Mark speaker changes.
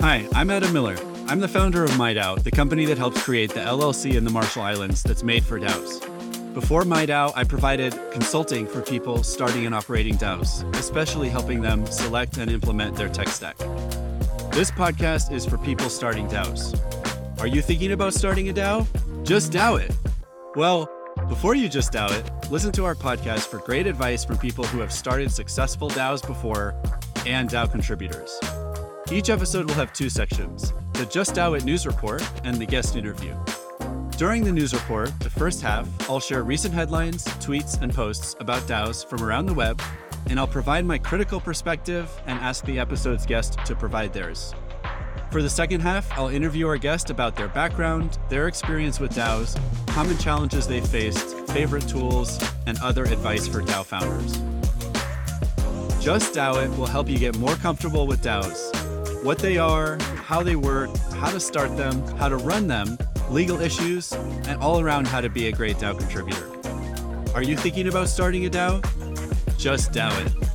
Speaker 1: Hi, I'm Adam Miller. I'm the founder of MyDAO, the company that helps create the LLC in the Marshall Islands that's made for DAOs. Before MyDAO, I provided consulting for people starting and operating DAOs, especially helping them select and implement their tech stack. This podcast is for people starting DAOs. Are you thinking about starting a DAO? Just DAO it. Well, before you just DAO it, listen to our podcast for great advice from people who have started successful DAOs before and DAO contributors. Each episode will have two sections the Just DAO It news report and the guest interview. During the news report, the first half, I'll share recent headlines, tweets, and posts about DAOs from around the web, and I'll provide my critical perspective and ask the episode's guest to provide theirs. For the second half, I'll interview our guest about their background, their experience with DAOs, common challenges they faced, favorite tools, and other advice for DAO founders. Just DAO It will help you get more comfortable with DAOs. What they are, how they work, how to start them, how to run them, legal issues, and all around how to be a great DAO contributor. Are you thinking about starting a DAO? Just DAO it.